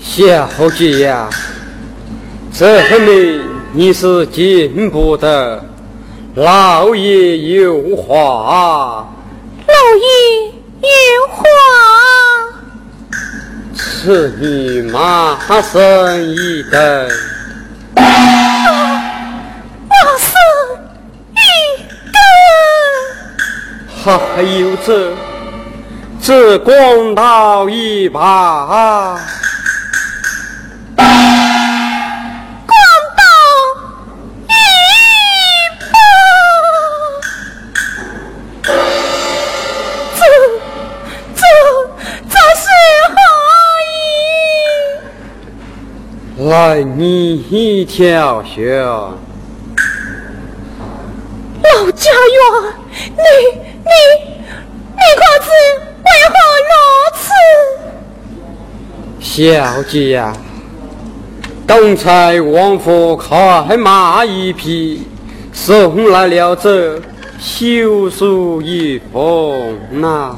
小姐呀，这份命你是进不得。老爷有话，老爷有话，此女马生一等，等，还有这这公道一把。来，你挑选。老家园，你你你可知为何如此？小姐呀，刚才王府开马一匹，送来了这休书一封呐。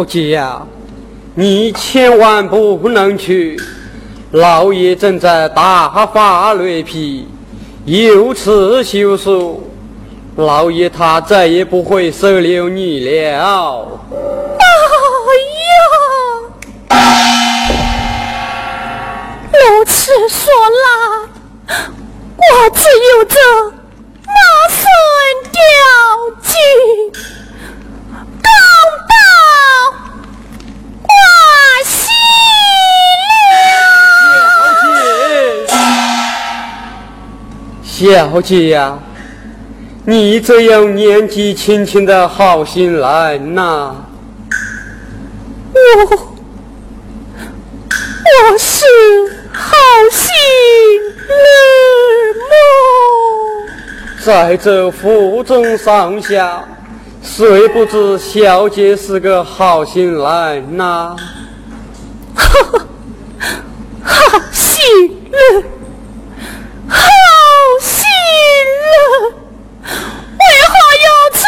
小姐呀，你千万不能去！老爷正在大发雷劈，有此休书，老爷他再也不会收留你了。哎呀，如此说来，我只有这马孙吊金。小姐呀，你这样年纪轻轻的好心人呐！我我是好心人么？在这府中上下，谁不知小姐是个好心人呐？哈哈，好心人。为何要吃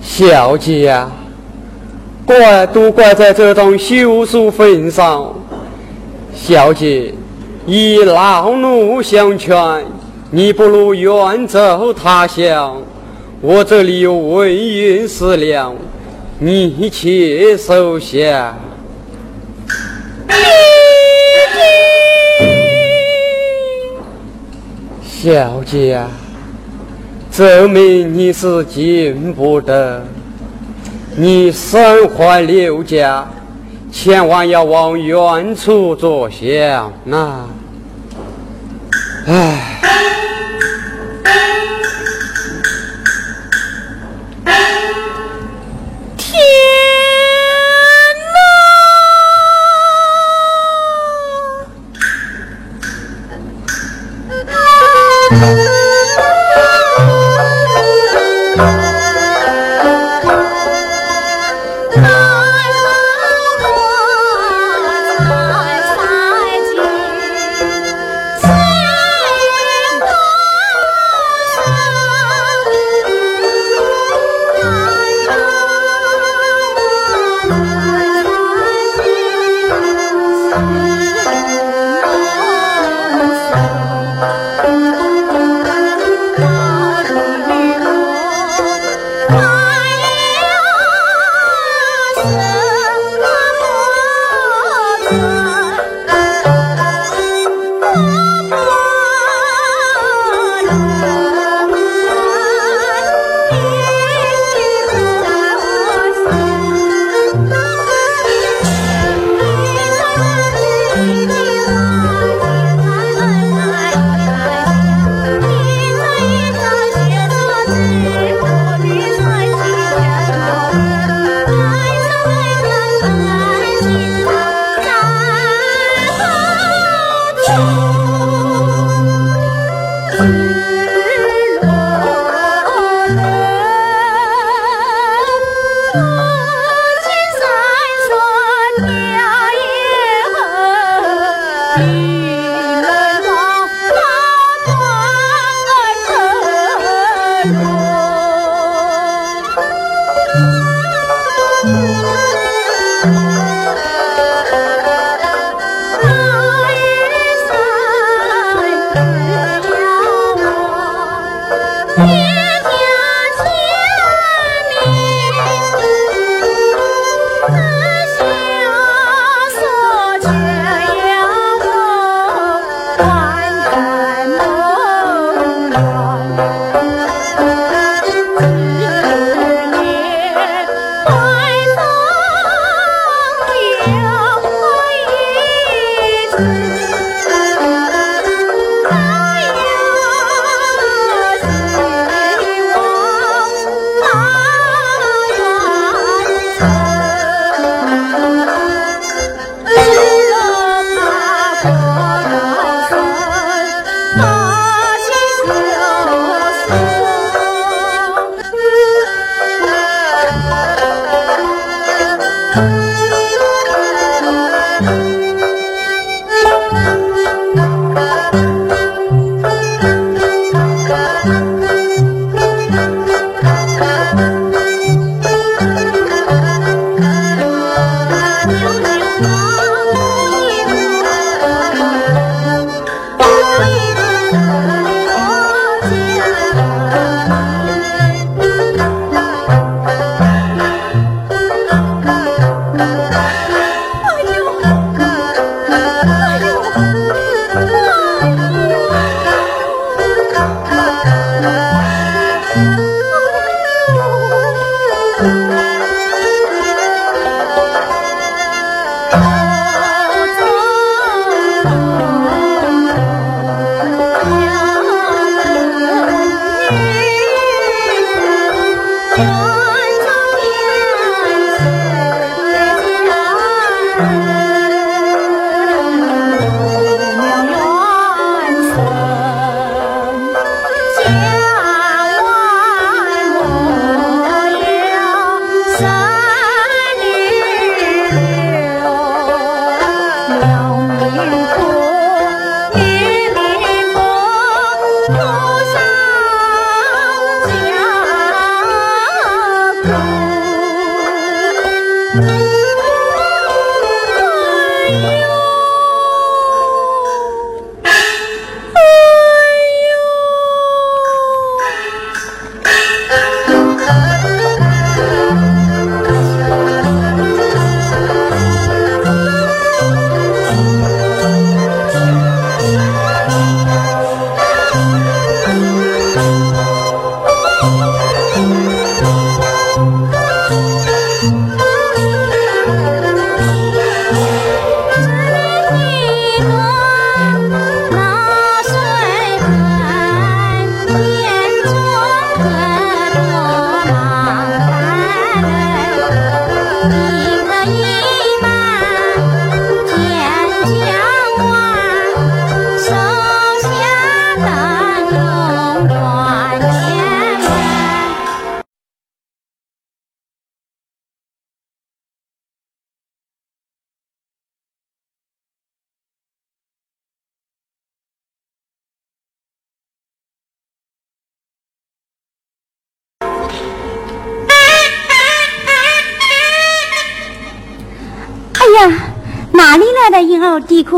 小姐呀怪都怪在这种休书份上。小姐以老奴相劝你不如远走他乡我这里有文银四两你且收下。小姐啊，证明你是进不得。你身怀六甲，千万要往远处着想呐！唉。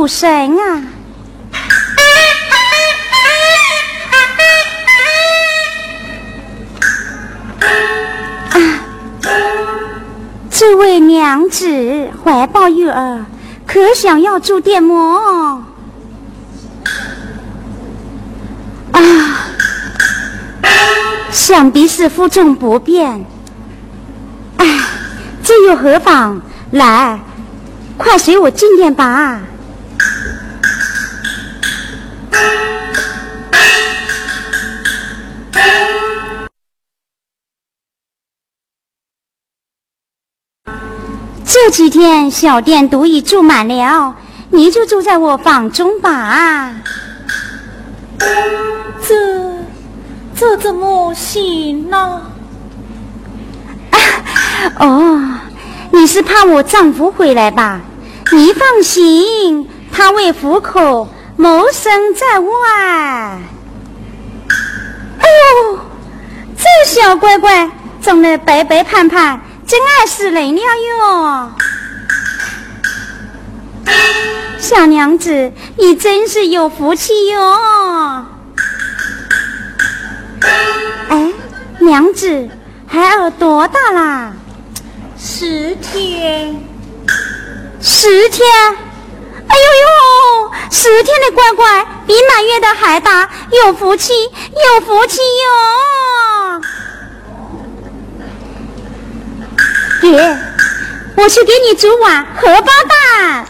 哭声啊？啊！这位娘子怀抱育儿，可想要住店么？啊！想必是负重不便。哎，这又何妨？来。快随我进店吧！几天小店都已住满了，你就住在我房中吧。这这怎么行呢？哦，你是怕我丈夫回来吧？你放心，他为糊口谋生在外。哎呦，这小乖乖长得白白胖胖，真爱死人了哟！小娘子，你真是有福气哟！哎，娘子，孩儿多大啦？十天。十天，哎呦呦，十天的乖乖比满月的还大，有福气，有福气哟！爹，我去给你煮碗荷包蛋。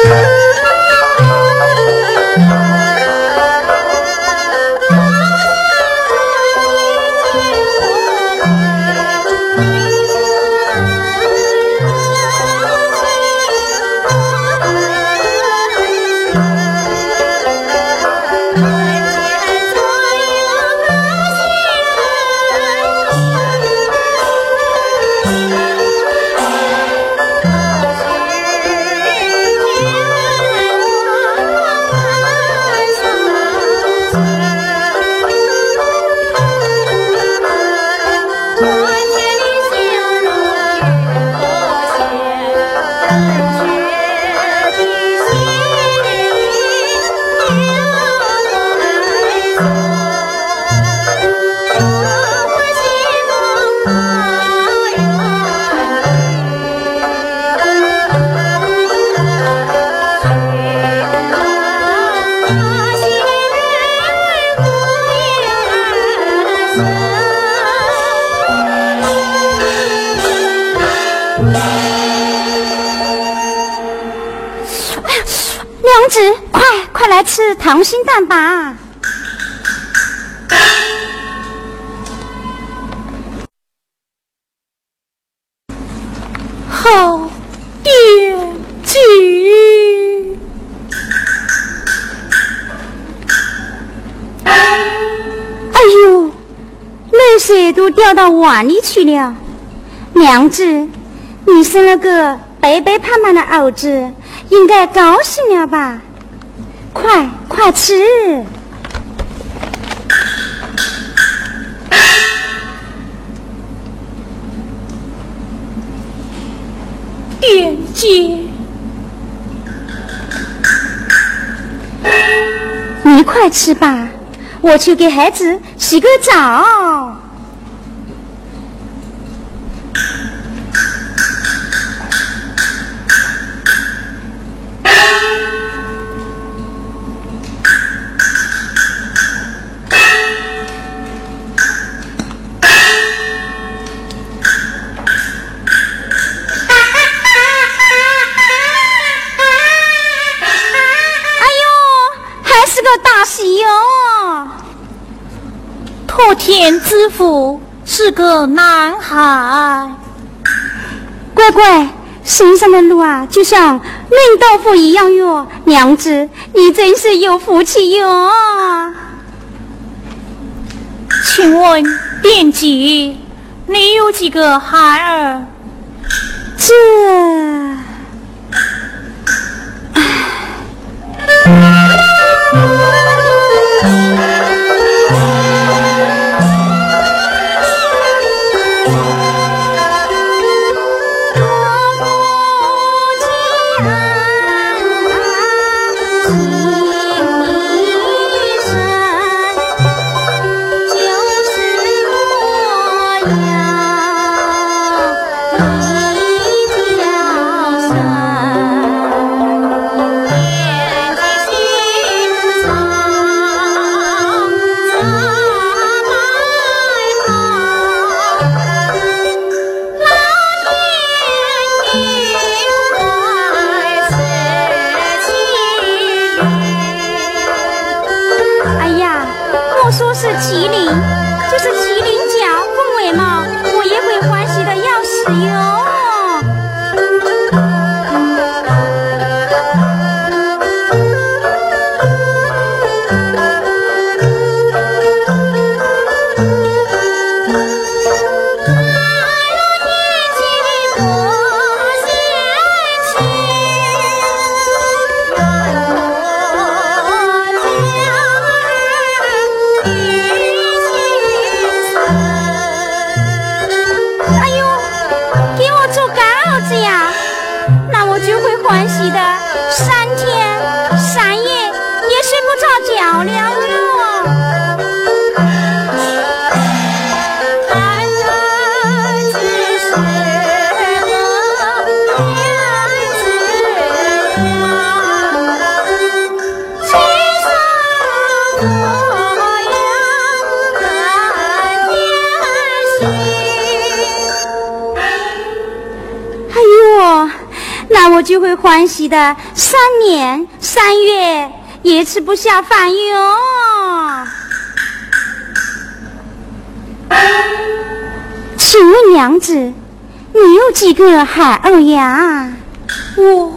吃溏心蛋吧，好点睛。哎呦，泪水都掉到碗里去了。娘子，你生了个白白胖胖的儿子，应该高兴了吧？快快吃！点姐，你快吃吧，我去给孩子洗个澡。是个男孩，乖乖，身上的路啊，就像嫩豆腐一样哟。娘子，你真是有福气哟。请问店姐，你有几个孩儿？这。记得，三年三月也吃不下饭哟。请问娘子，你有几个孩儿呀？我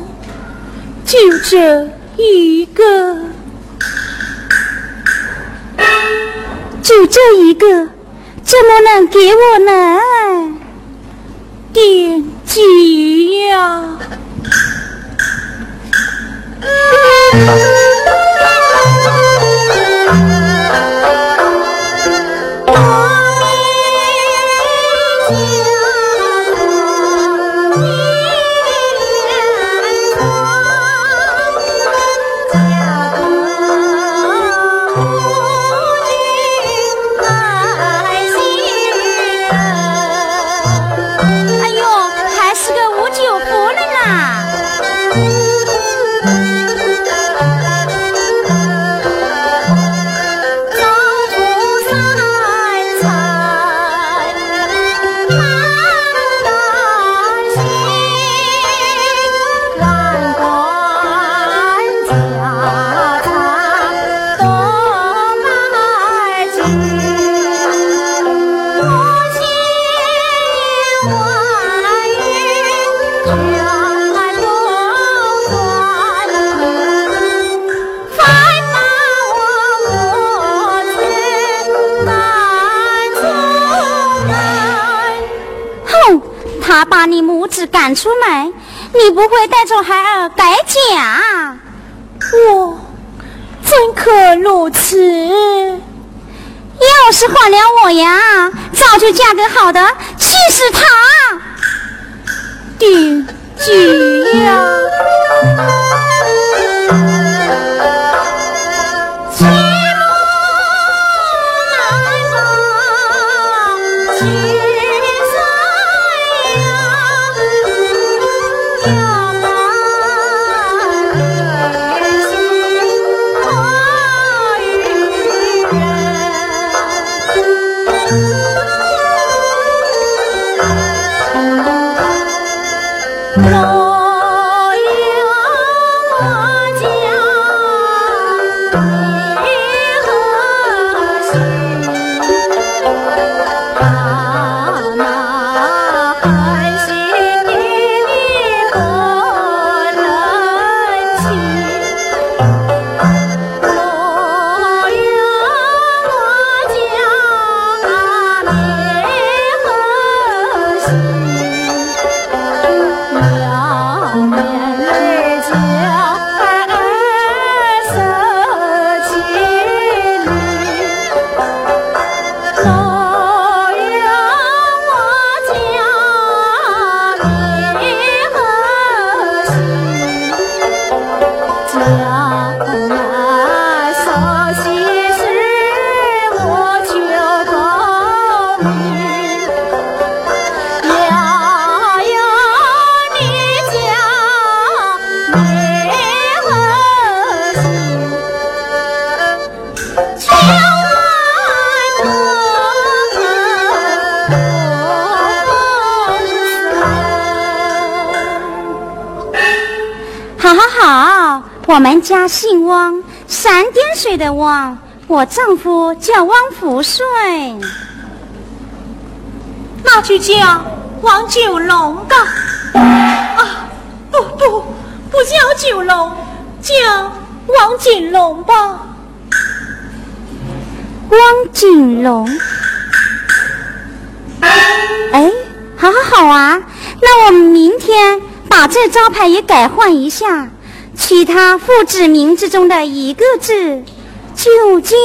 就这一个，就这一个，怎么能给我呢？点几呀？啊出门，你不会带着孩儿改嫁？我怎可如此？要是换了我呀，早就嫁给好的，气死他！爹姐呀！汪，三点水的汪。我丈夫叫汪福顺，那就叫汪九龙吧。啊，不不，不叫九龙，叫汪锦龙吧。汪锦龙，哎，好好好啊！那我们明天把这招牌也改换一下，其他父子名字中的一个字。就叫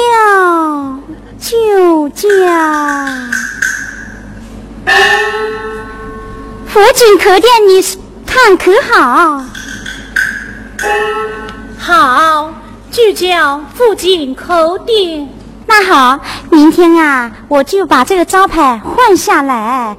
就叫，福锦客店，你看可好？好，就叫福锦客店。那好，明天啊，我就把这个招牌换下来。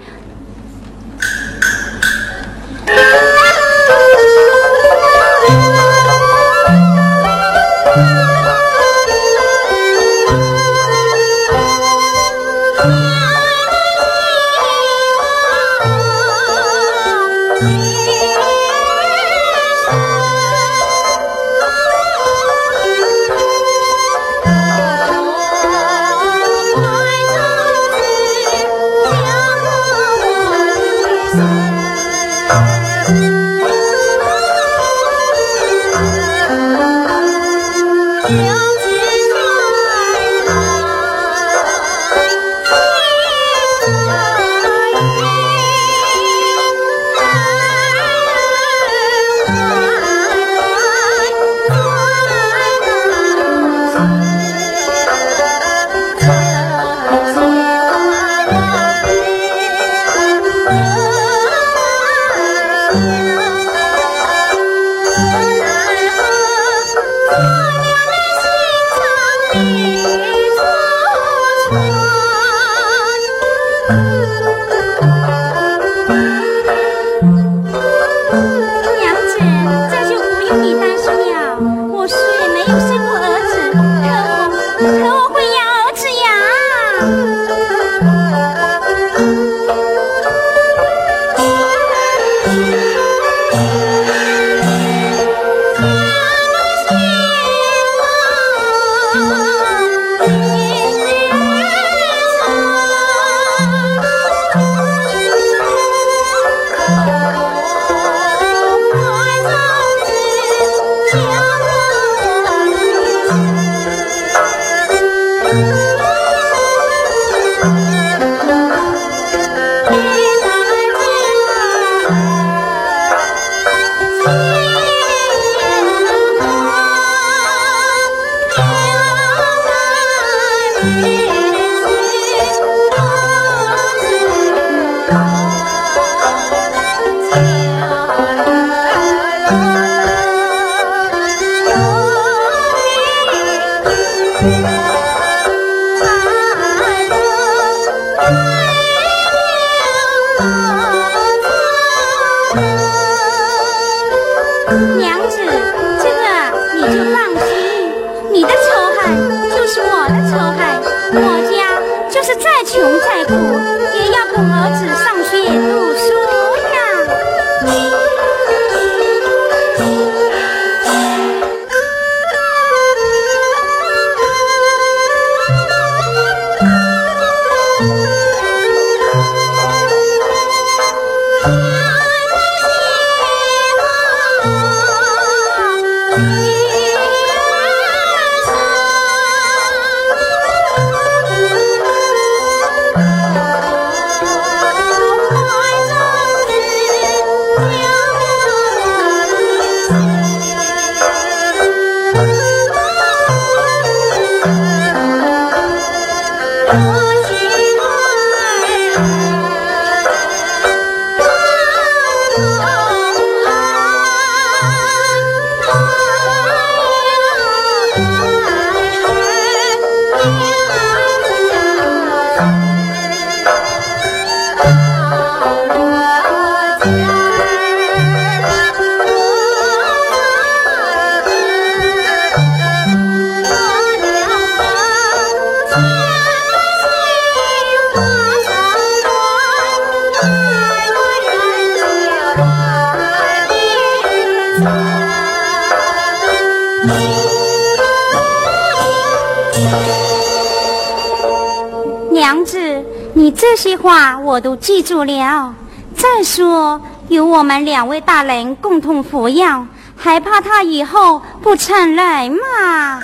我都记住了。再说，有我们两位大人共同抚养，还怕他以后不成人吗？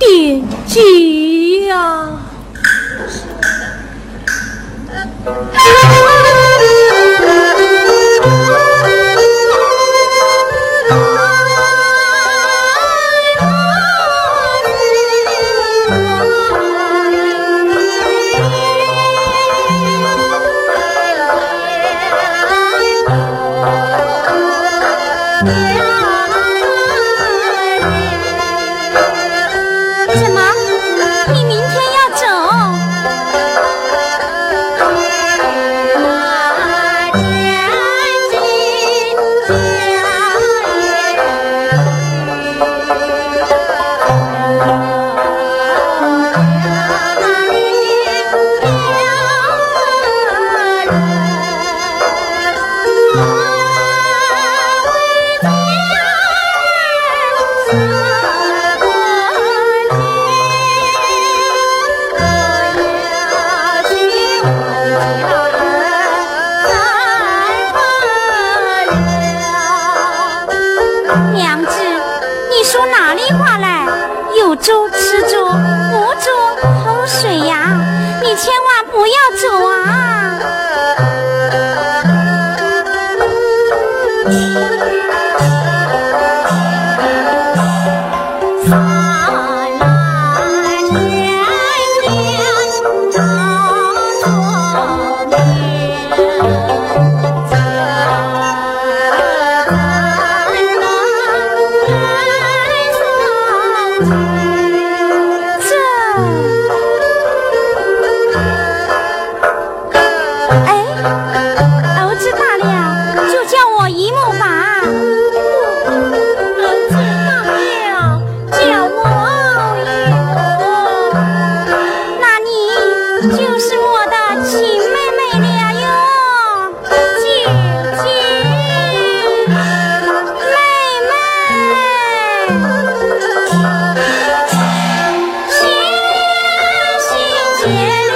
点急呀！yeah.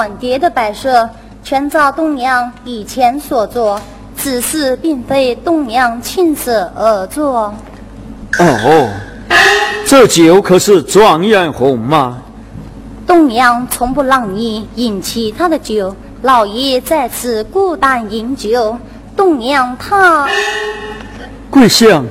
碗碟的摆设，全照东娘以前所做，此事并非东娘亲自而做。哦，这酒可是状元红吗？东娘从不让你饮其他的酒，老爷在此孤单饮酒，东娘她跪下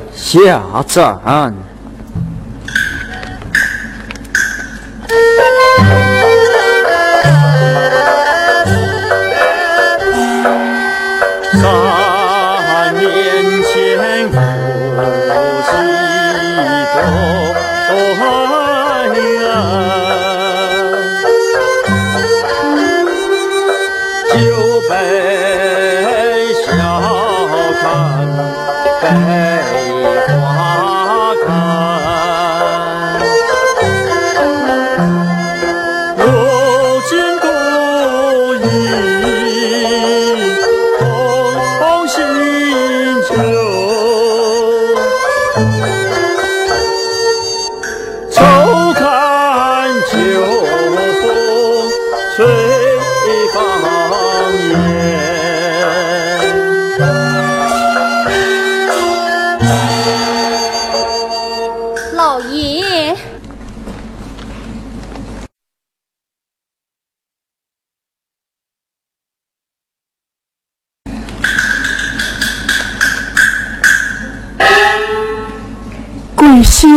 下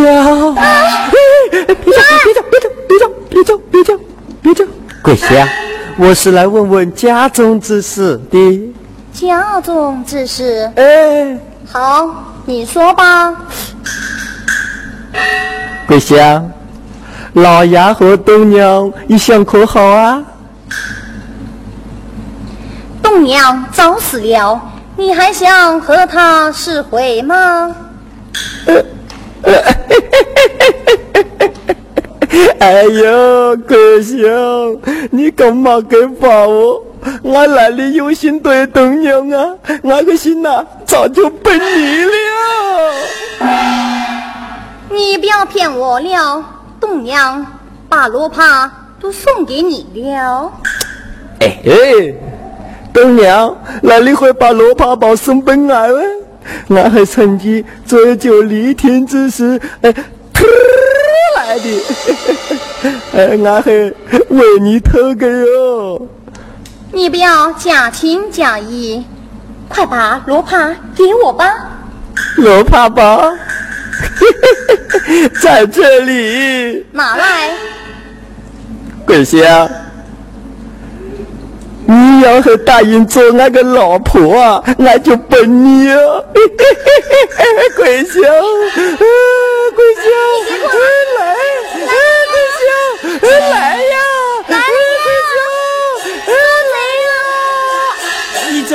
盏。跪下！我是来问问家中之事的。家中之事？哎，好，你说吧。桂香！老爷和东娘一向可好啊？东娘早死了，你还想和她试回吗？哎呦，桂兄，你干嘛敢罚我？我哪里有心对东娘啊？我的心呐，早就奔你了。你不要骗我了，东娘把罗帕都送给你了。哎哎，东娘哪里会把罗帕宝送本俺？我还趁机追究离天之时，哎。来的，哎，俺还为你偷个哟！你不要假情假意，快把罗帕给我吧。罗帕吧，在这里。拿来。桂香，你要和大英做俺个老婆啊，俺就奔你！啊，桂香，桂香，来，桂香，来呀，桂香，来！你这，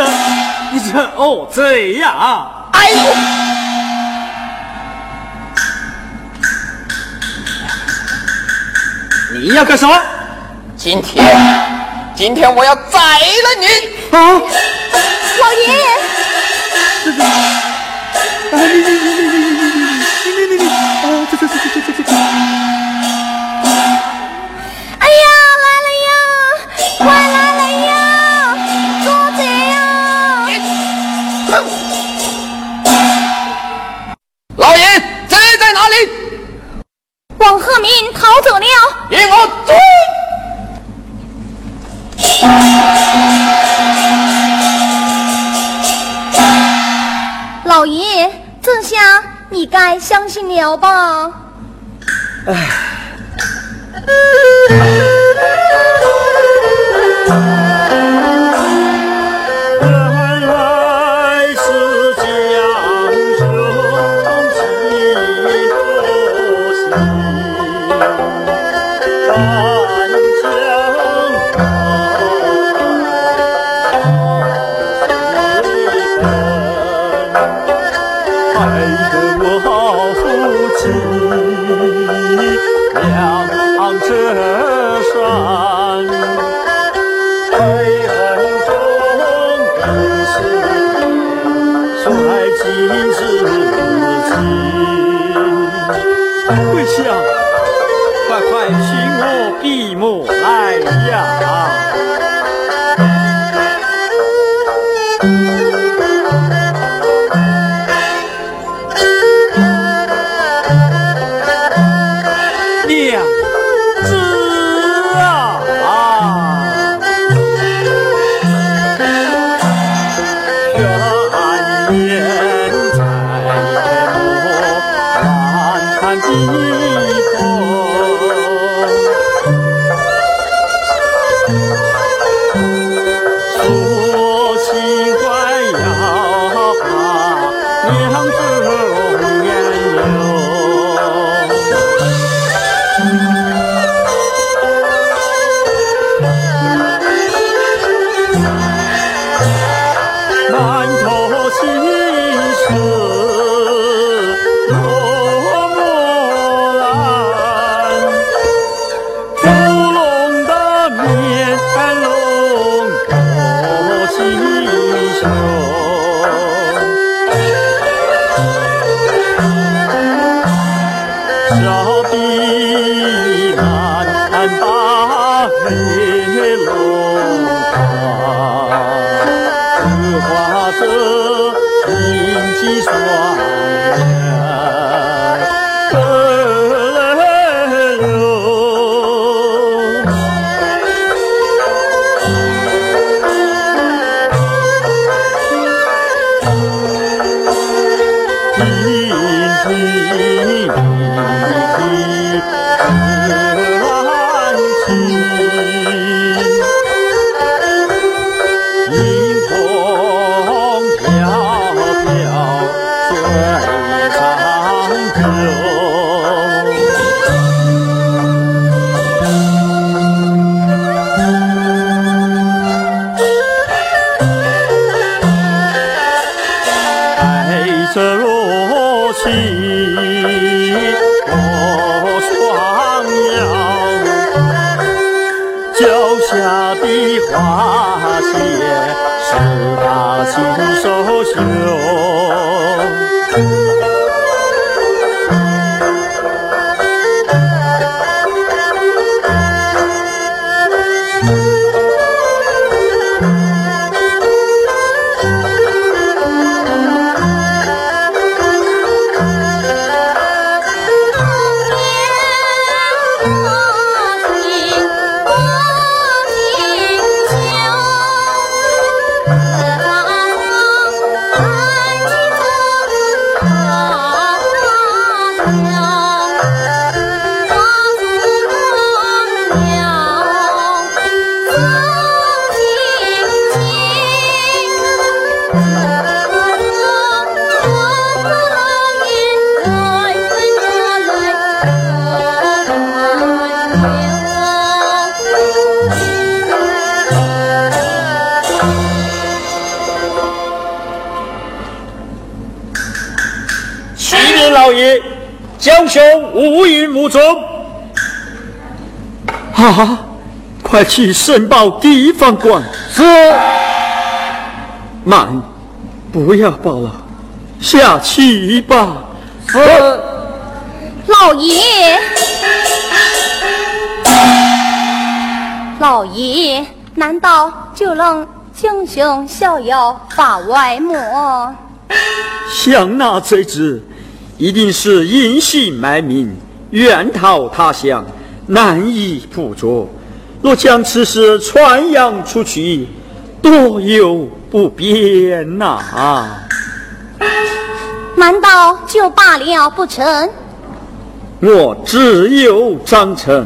你这，哦，这样啊！哎呦！你要干什么？今天，今天我要。宰了你！啊！老爷爷，这个，啊你你你你你你你你你你啊这这这这这这这！哎呀，来了呀，快来了呀，捉贼呀！老爷，贼在哪里？王鹤鸣逃走了。引我追！老爷，这下你该相信了吧？唉率尽至情。跪下，快快请我闭目来呀！啊！快去申报地方官。是。慢，不要报了，下去吧。是。老爷，老爷，难道就让英雄逍遥法外么？像那贼子，一定是隐姓埋名，远逃他乡，难以捕捉。若将此事传扬出去，多有不便呐！难道就罢了不成？我只有章程，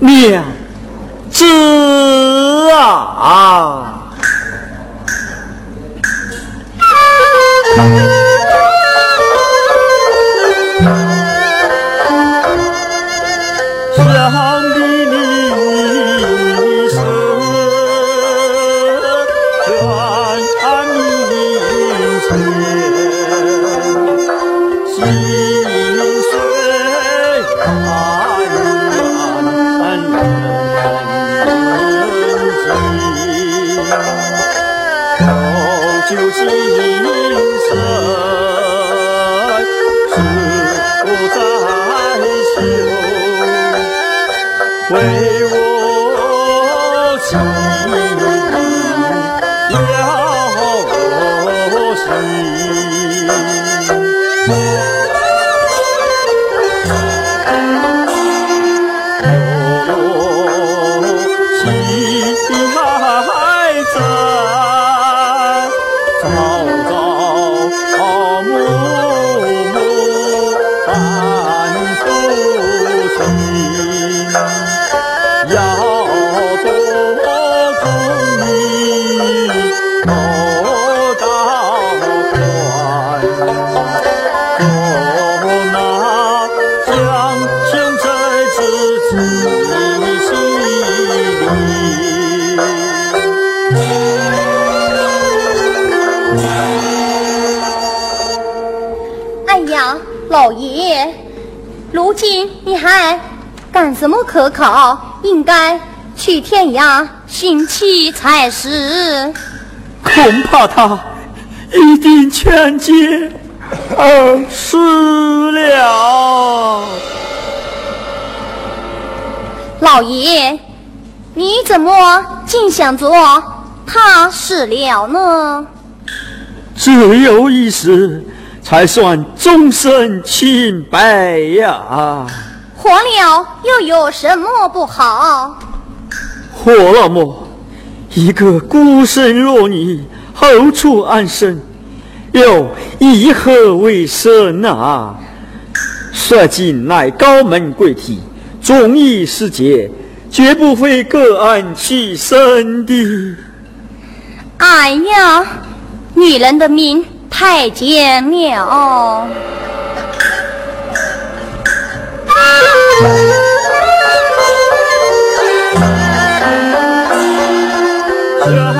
娘子啊！怎喂可靠？应该去天涯寻妻才是。恐怕他一定全劫而死了。老爷，你怎么竟想着他死了呢？只有一死，才算终身清白呀。活了又有什么不好？活了么？一个孤身弱女，何处安身？又以何为生啊？率尽乃高门贵体，忠义世节，绝不会各安其身的。哎呀，女人的命太贱了。Yeah.